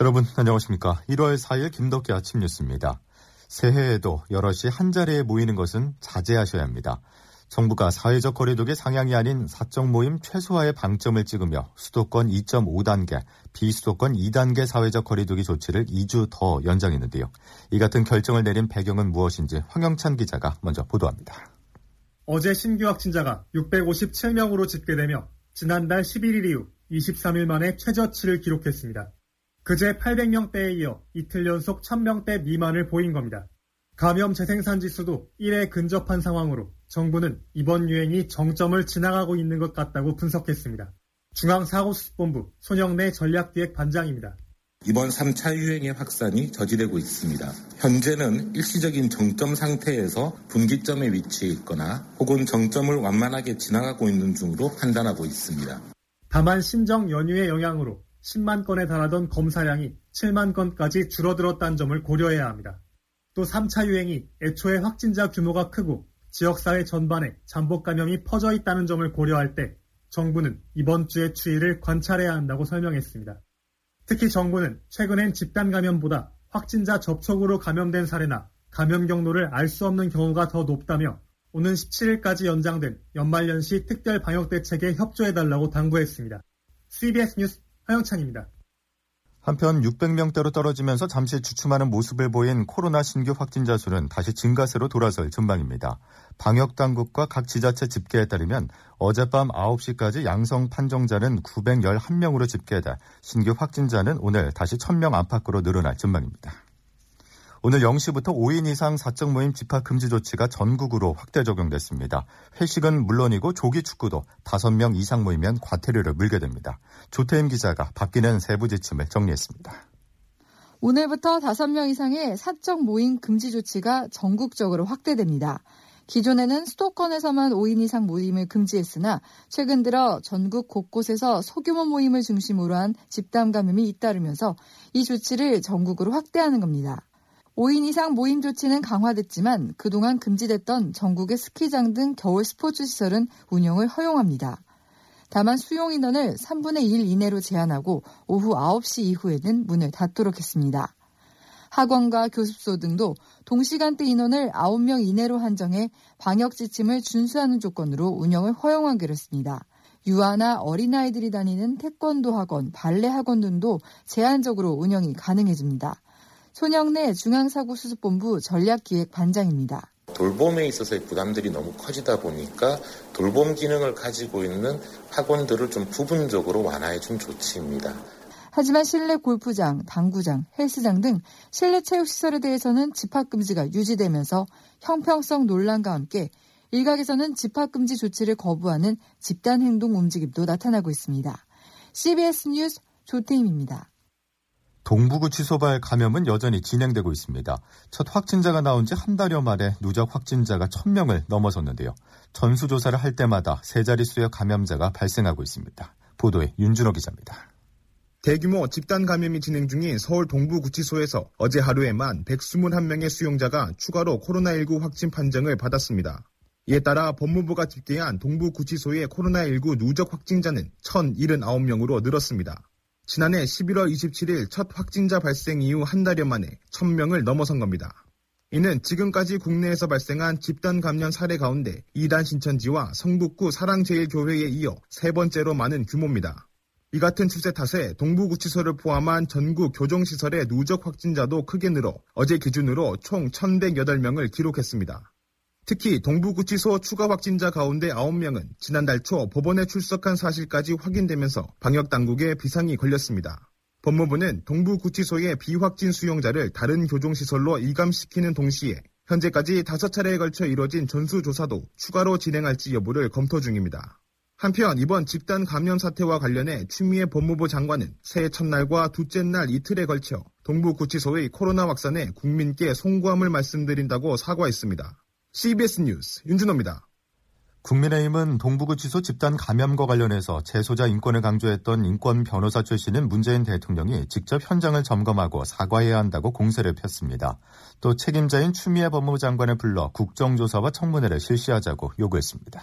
여러분 안녕하십니까. 1월 4일 김덕기 아침 뉴스입니다. 새해에도 여럿이 한자리에 모이는 것은 자제하셔야 합니다. 정부가 사회적 거리두기 상향이 아닌 사적 모임 최소화에 방점을 찍으며 수도권 2.5단계, 비수도권 2단계 사회적 거리두기 조치를 2주 더 연장했는데요. 이 같은 결정을 내린 배경은 무엇인지 황영찬 기자가 먼저 보도합니다. 어제 신규 확진자가 657명으로 집계되며 지난달 11일 이후 23일 만에 최저치를 기록했습니다. 그제 800명대에 이어 이틀 연속 1000명대 미만을 보인 겁니다. 감염 재생산 지수도 1에 근접한 상황으로 정부는 이번 유행이 정점을 지나가고 있는 것 같다고 분석했습니다. 중앙사고수습본부 손영래 전략기획 반장입니다. 이번 3차 유행의 확산이 저지되고 있습니다. 현재는 일시적인 정점 상태에서 분기점에 위치해 있거나 혹은 정점을 완만하게 지나가고 있는 중으로 판단하고 있습니다. 다만 신정 연휴의 영향으로 10만 건에 달하던 검사량이 7만 건까지 줄어들었다는 점을 고려해야 합니다. 또 3차 유행이 애초에 확진자 규모가 크고 지역사회 전반에 잠복 감염이 퍼져 있다는 점을 고려할 때 정부는 이번 주의 추이를 관찰해야 한다고 설명했습니다. 특히 정부는 최근엔 집단 감염보다 확진자 접촉으로 감염된 사례나 감염 경로를 알 수 없는 경우가 더 높다며 오는 17일까지 연장된 연말연시 특별 방역 대책에 협조해달라고 당부했습니다. CBS 뉴스 하영찬입니다. 한편 600명대로 떨어지면서 잠시 주춤하는 모습을 보인 코로나 신규 확진자 수는 다시 증가세로 돌아설 전망입니다. 방역당국과 각 지자체 집계에 따르면 어젯밤 9시까지 양성 판정자는 911명으로 집계돼 신규 확진자는 오늘 다시 1000명 안팎으로 늘어날 전망입니다. 오늘 0시부터 5인 이상 사적 모임 집합 금지 조치가 전국으로 확대 적용됐습니다. 회식은 물론이고 조기 축구도 5명 이상 모이면 과태료를 물게 됩니다. 조태임 기자가 바뀌는 세부 지침을 정리했습니다. 오늘부터 5명 이상의 사적 모임 금지 조치가 전국적으로 확대됩니다. 기존에는 수도권에서만 5인 이상 모임을 금지했으나 최근 들어 전국 곳곳에서 소규모 모임을 중심으로 한 집단 감염이 잇따르면서 이 조치를 전국으로 확대하는 겁니다. 5인 이상 모임 조치는 강화됐지만 그동안 금지됐던 전국의 스키장 등 겨울 스포츠 시설은 운영을 허용합니다. 다만 수용 인원을 3분의 1 이내로 제한하고 오후 9시 이후에는 문을 닫도록 했습니다. 학원과 교습소 등도 동시간대 인원을 9명 이내로 한정해 방역 지침을 준수하는 조건으로 운영을 허용하기로 했습니다. 유아나 어린아이들이 다니는 태권도 학원, 발레 학원 등도 제한적으로 운영이 가능해집니다. 손영래 중앙사고수습본부 전략기획 반장입니다. 돌봄에 있어서의 부담들이 너무 커지다 보니까 돌봄 기능을 가지고 있는 학원들을 좀 부분적으로 완화해 준 조치입니다. 하지만 실내 골프장, 당구장, 헬스장 등 실내 체육시설에 대해서는 집합금지가 유지되면서 형평성 논란과 함께 일각에서는 집합금지 조치를 거부하는 집단행동 움직임도 나타나고 있습니다. CBS 뉴스 조태임입니다. 동부구치소발 감염은 여전히 진행되고 있습니다. 첫 확진자가 나온 지 한 달여 만에 누적 확진자가 1000명을 넘어섰는데요. 전수조사를 할 때마다 세 자릿수의 감염자가 발생하고 있습니다. 보도에 윤준호 기자입니다. 대규모 집단 감염이 진행 중인 서울 동부구치소에서 어제 하루에만 121명의 수용자가 추가로 코로나19 확진 판정을 받았습니다. 이에 따라 법무부가 집계한 동부구치소의 코로나19 누적 확진자는 1,079명으로 늘었습니다. 지난해 11월 27일 첫 확진자 발생 이후 한 달여 만에 1000명을 넘어선 겁니다. 이는 지금까지 국내에서 발생한 집단 감염 사례 가운데 이단 신천지와 성북구 사랑제일교회에 이어 세 번째로 많은 규모입니다. 이 같은 추세 탓에 동부구치소를 포함한 전국 교정시설의 누적 확진자도 크게 늘어 어제 기준으로 총 1108명을 기록했습니다. 특히 동부구치소 추가 확진자 가운데 9명은 지난달 초 법원에 출석한 사실까지 확인되면서 방역당국에 비상이 걸렸습니다. 법무부는 동부구치소의 비확진 수용자를 다른 교정시설로 이감시키는 동시에 현재까지 5차례에 걸쳐 이뤄진 전수조사도 추가로 진행할지 여부를 검토 중입니다. 한편 이번 집단 감염 사태와 관련해 추미애 법무부 장관은 새해 첫날과 둘째 날 이틀에 걸쳐 동부구치소의 코로나 확산에 국민께 송구함을 말씀드린다고 사과했습니다. CBS 뉴스 윤준호입니다. 국민의힘은 동부구치소 집단 감염과 관련해서 재소자 인권을 강조했던 인권 변호사 출신인 문재인 대통령이 직접 현장을 점검하고 사과해야 한다고 공세를 폈습니다. 또 책임자인 추미애 법무부 장관을 불러 국정조사와 청문회를 실시하자고 요구했습니다.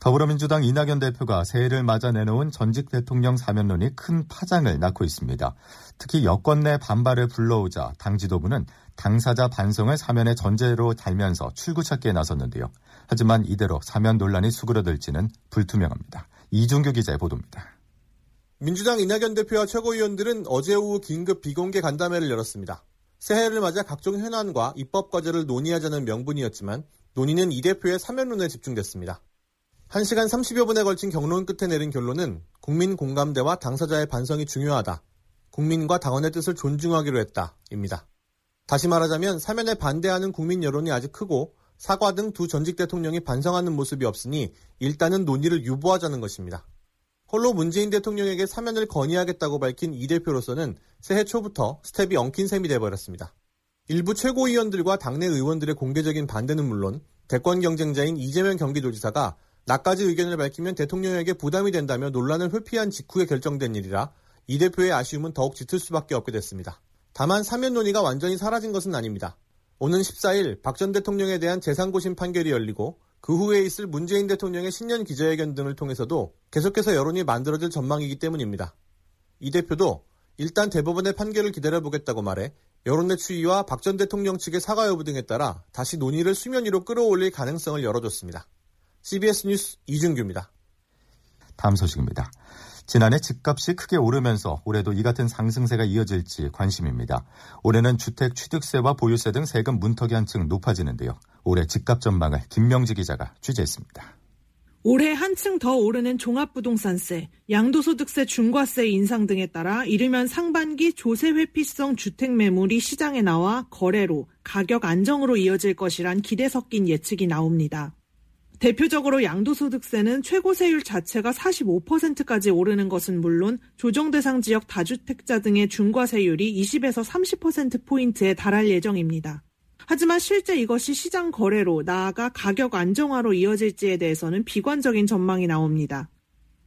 더불어민주당 이낙연 대표가 새해를 맞아 내놓은 전직 대통령 사면론이 큰 파장을 낳고 있습니다. 특히 여권 내 반발을 불러오자 당 지도부는 당사자 반성을 사면의 전제로 달면서 출구 찾기에 나섰는데요. 하지만 이대로 사면 논란이 수그러들지는 불투명합니다. 이종규 기자의 보도입니다. 민주당 이낙연 대표와 최고위원들은 어제 오후 긴급 비공개 간담회를 열었습니다. 새해를 맞아 각종 현안과 입법 과제를 논의하자는 명분이었지만 논의는 이 대표의 사면론에 집중됐습니다. 1시간 30여 분에 걸친 경론 끝에 내린 결론은 국민 공감대와 당사자의 반성이 중요하다. 국민과 당원의 뜻을 존중하기로 했다. 입니다. 다시 말하자면 사면에 반대하는 국민 여론이 아직 크고 사과 등 두 전직 대통령이 반성하는 모습이 없으니 일단은 논의를 유보하자는 것입니다. 홀로 문재인 대통령에게 사면을 건의하겠다고 밝힌 이 대표로서는 새해 초부터 스텝이 엉킨 셈이 돼버렸습니다. 일부 최고위원들과 당내 의원들의 공개적인 반대는 물론 대권 경쟁자인 이재명 경기도지사가 나까지 의견을 밝히면 대통령에게 부담이 된다며 논란을 회피한 직후에 결정된 일이라 이 대표의 아쉬움은 더욱 짙을 수밖에 없게 됐습니다. 다만 사면 논의가 완전히 사라진 것은 아닙니다. 오는 14일 박 전 대통령에 대한 재상고심 판결이 열리고 그 후에 있을 문재인 대통령의 신년 기자회견 등을 통해서도 계속해서 여론이 만들어질 전망이기 때문입니다. 이 대표도 일단 대법원의 판결을 기다려보겠다고 말해 여론의 추이와 박 전 대통령 측의 사과 여부 등에 따라 다시 논의를 수면 위로 끌어올릴 가능성을 열어줬습니다. CBS 뉴스 이준규입니다. 다음 소식입니다. 지난해 집값이 크게 오르면서 올해도 이 같은 상승세가 이어질지 관심입니다. 올해는 주택 취득세와 보유세 등 세금 문턱이 한층 높아지는데요. 올해 집값 전망을 김명지 기자가 취재했습니다. 올해 한층 더 오르는 종합부동산세, 양도소득세 중과세 인상 등에 따라 이르면 상반기 조세 회피성 주택 매물이 시장에 나와 거래로 가격 안정으로 이어질 것이란 기대 섞인 예측이 나옵니다. 대표적으로 양도소득세는 최고세율 자체가 45%까지 오르는 것은 물론 조정 대상 지역 다주택자 등의 중과세율이 20에서 30%포인트에 달할 예정입니다. 하지만 실제 이것이 시장 거래로 나아가 가격 안정화로 이어질지에 대해서는 비관적인 전망이 나옵니다.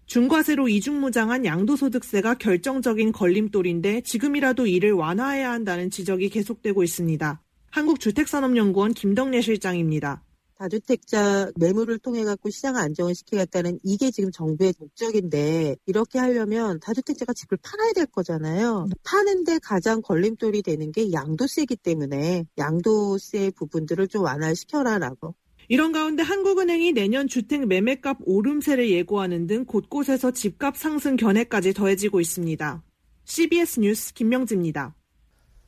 중과세로 이중무장한 양도소득세가 결정적인 걸림돌인데 지금이라도 이를 완화해야 한다는 지적이 계속되고 있습니다. 한국주택산업연구원 김덕래 실장입니다. 다주택자 매물을 통해 갖고 시장 안정을 시키겠다는 이게 지금 정부의 목적인데 이렇게 하려면 다주택자가 집을 팔아야 될 거잖아요. 파는데 가장 걸림돌이 되는 게 양도세이기 때문에 양도세 부분들을 좀 완화시켜라라고. 이런 가운데 한국은행이 내년 주택 매매값 오름세를 예고하는 등 곳곳에서 집값 상승 견해까지 더해지고 있습니다. CBS 뉴스 김명지입니다.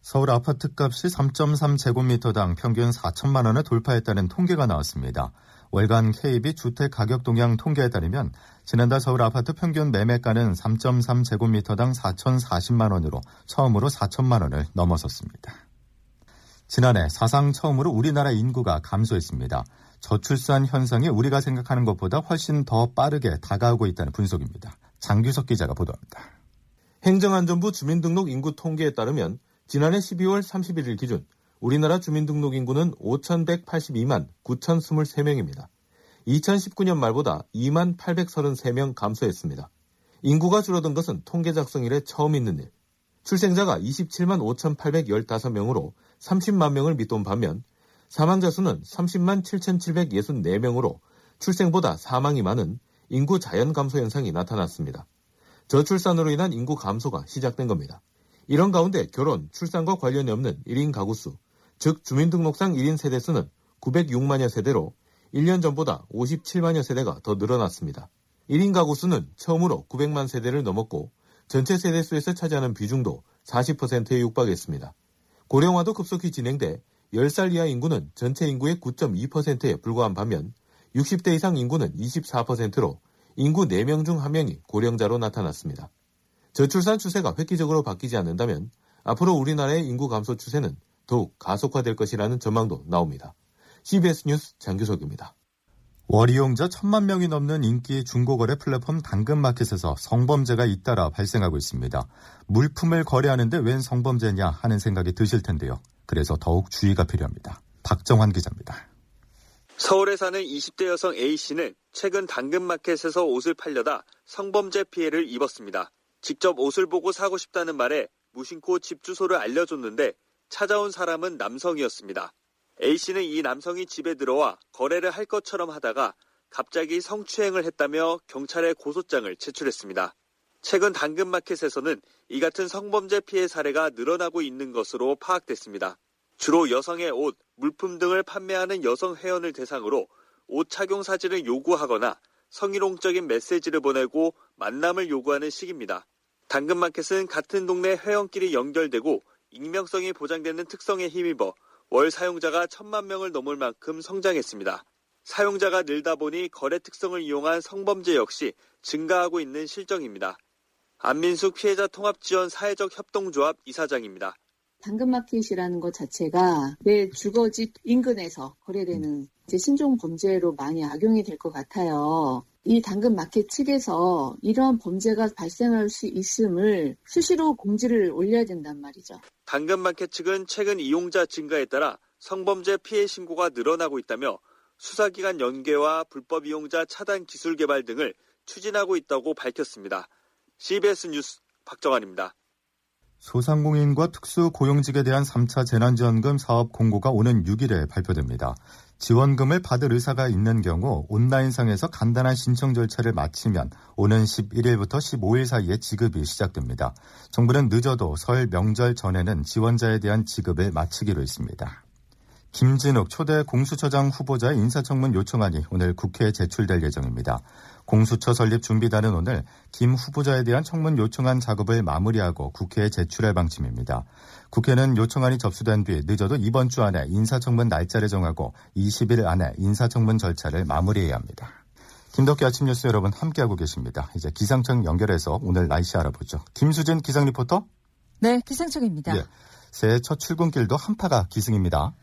서울 아파트 값이 3.3제곱미터당 평균 4천만 원을 돌파했다는 통계가 나왔습니다. 월간 KB 주택 가격 동향 통계에 따르면 지난달 서울 아파트 평균 매매가는 3.3제곱미터당 4,040만 원으로 처음으로 4천만 원을 넘어섰습니다. 지난해 사상 처음으로 우리나라 인구가 감소했습니다. 저출산 현상이 우리가 생각하는 것보다 훨씬 더 빠르게 다가오고 있다는 분석입니다. 장규석 기자가 보도합니다. 행정안전부 주민등록 인구 통계에 따르면 지난해 12월 31일 기준 우리나라 주민등록 인구는 5,182만 9,023명입니다. 2019년 말보다 2만 833명 감소했습니다. 인구가 줄어든 것은 통계 작성 이래 처음 있는 일. 출생자가 27만 5,815명으로 30만 명을 밑돈 반면 사망자 수는 30만 7,764명으로 출생보다 사망이 많은 인구 자연 감소 현상이 나타났습니다. 저출산으로 인한 인구 감소가 시작된 겁니다. 이런 가운데 결혼, 출산과 관련이 없는 1인 가구 수, 즉 주민등록상 1인 세대 수는 906만여 세대로 1년 전보다 57만여 세대가 더 늘어났습니다. 1인 가구 수는 처음으로 900만 세대를 넘었고 전체 세대 수에서 차지하는 비중도 40%에 육박했습니다. 고령화도 급속히 진행돼 10살 이하 인구는 전체 인구의 9.2%에 불과한 반면 60대 이상 인구는 24%로 인구 4명 중 1명이 고령자로 나타났습니다. 저출산 추세가 획기적으로 바뀌지 않는다면 앞으로 우리나라의 인구 감소 추세는 더욱 가속화될 것이라는 전망도 나옵니다. CBS 뉴스 장규석입니다. 월 이용자 천만 명이 넘는 인기 중고거래 플랫폼 당근마켓에서 성범죄가 잇따라 발생하고 있습니다. 물품을 거래하는데 웬 성범죄냐 하는 생각이 드실 텐데요. 그래서 더욱 주의가 필요합니다. 박정환 기자입니다. 서울에 사는 20대 여성 A씨는 최근 당근마켓에서 옷을 팔려다 성범죄 피해를 입었습니다. 직접 옷을 보고 사고 싶다는 말에 무심코 집 주소를 알려줬는데 찾아온 사람은 남성이었습니다. A씨는 이 남성이 집에 들어와 거래를 할 것처럼 하다가 갑자기 성추행을 했다며 경찰에 고소장을 제출했습니다. 최근 당근마켓에서는 이 같은 성범죄 피해 사례가 늘어나고 있는 것으로 파악됐습니다. 주로 여성의 옷, 물품 등을 판매하는 여성 회원을 대상으로 옷 착용 사진을 요구하거나 성희롱적인 메시지를 보내고 만남을 요구하는 식입니다. 당근마켓은 같은 동네 회원끼리 연결되고 익명성이 보장되는 특성에 힘입어 월 사용자가 천만 명을 넘을 만큼 성장했습니다. 사용자가 늘다 보니 거래 특성을 이용한 성범죄 역시 증가하고 있는 실정입니다. 안민숙 피해자 통합지원 사회적 협동조합 이사장입니다. 당근마켓이라는 것 자체가 내 주거지 인근에서 거래되는 이제 신종 범죄로 많이 악용이 될 것 같아요. 이 당근 마켓 측에서 이러한 범죄가 발생할 수 있음을 수시로 공지를 올려야 된단 말이죠. 당근 마켓 측은 최근 이용자 증가에 따라 성범죄 피해 신고가 늘어나고 있다며 수사기관 연계와 불법 이용자 차단 기술 개발 등을 추진하고 있다고 밝혔습니다. CBS 뉴스 박정환입니다. 소상공인과 특수고용직에 대한 3차 재난지원금 사업 공고가 오는 6일에 발표됩니다. 지원금을 받을 의사가 있는 경우 온라인상에서 간단한 신청 절차를 마치면 오는 11일부터 15일 사이에 지급이 시작됩니다. 정부는 늦어도 설 명절 전에는 지원자에 대한 지급을 마치기로 했습니다. 김진욱 초대 공수처장 후보자의 인사청문 요청안이 오늘 국회에 제출될 예정입니다. 공수처 설립 준비단은 오늘 김 후보자에 대한 청문 요청안 작업을 마무리하고 국회에 제출할 방침입니다. 국회는 요청안이 접수된 뒤 늦어도 이번 주 안에 인사청문 날짜를 정하고 20일 안에 인사청문 절차를 마무리해야 합니다. 김덕기 아침 뉴스 여러분 함께하고 계십니다. 이제 기상청 연결해서 오늘 날씨 알아보죠. 김수진 기상 리포터. 네, 기상청입니다. 예, 새해 첫 출근길도 한파가 기승입니다.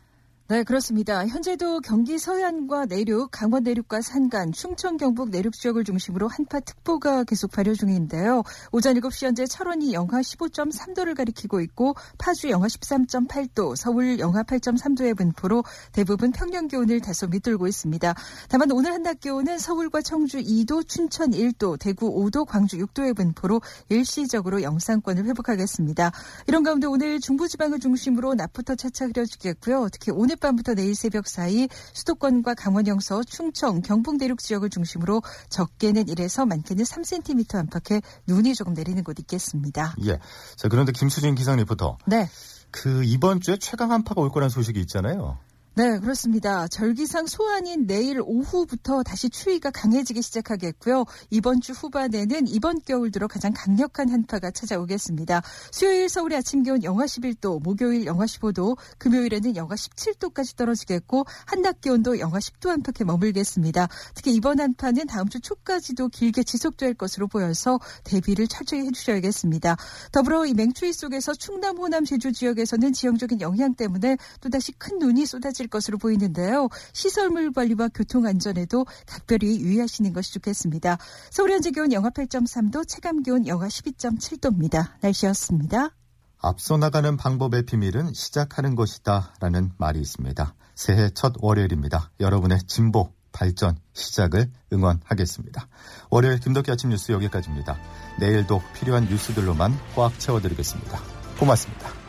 네, 그렇습니다. 현재도 경기 서해안과 내륙, 강원 내륙과 산간, 충청 경북 내륙 지역을 중심으로 한파 특보가 계속 발효 중인데요. 오전 7시 현재 철원이 영하 15.3도를 가리키고 있고 파주 영하 13.8도, 서울 영하 8.3도의 분포로 대부분 평년 기온을 다소 밑돌고 있습니다. 다만 오늘 한낮 기온은 서울과 청주 2도, 춘천 1도, 대구 5도, 광주 6도의 분포로 일시적으로 영상권을 회복하겠습니다. 이런 가운데 오늘 중부지방을 중심으로 낮부터 차차 흐려지겠고요. 특히 오늘 밤부터 내일 새벽 사이 수도권과 강원 영서, 충청, 경북 내륙 지역을 중심으로 적게는 1에서 많게는 3cm 안팎의 눈이 조금 내리는 곳 있겠습니다. 예. 자, 그런데 김수진 기상 리포터. 네. 그 이번 주에 최강 한파가 올 거란 소식이 있잖아요. 네, 그렇습니다. 절기상 소환인 내일 오후부터 다시 추위가 강해지기 시작하겠고요. 이번 주 후반에는 이번 겨울 들어 가장 강력한 한파가 찾아오겠습니다. 수요일 서울의 아침 기온 영하 11도, 목요일 영하 15도, 금요일에는 영하 17도까지 떨어지겠고 한낮 기온도 영하 10도 안팎에 머물겠습니다. 특히 이번 한파는 다음 주 초까지도 길게 지속될 것으로 보여서 대비를 철저히 해주셔야겠습니다. 더불어 이 맹추위 속에서 충남, 호남, 제주 지역에서는 지형적인 영향 때문에 또다시 큰 눈이 쏟아질 것으로 보이는데요. 시설물 관리와 교통 안전에도 각별히 유의하시는 것이 좋겠습니다. 서울 현재 기온 영하 8.3도, 체감 기온 영하 12.7도입니다. 날씨였습니다. 앞서 나가는 방법의 비밀은 시작하는 것이다 라는 말이 있습니다. 새해 첫 월요일입니다. 여러분의 진보, 발전, 시작을 응원하겠습니다. 월요일 김덕기 아침 뉴스 여기까지입니다. 내일도 필요한 뉴스들로만 꽉 채워드리겠습니다. 고맙습니다.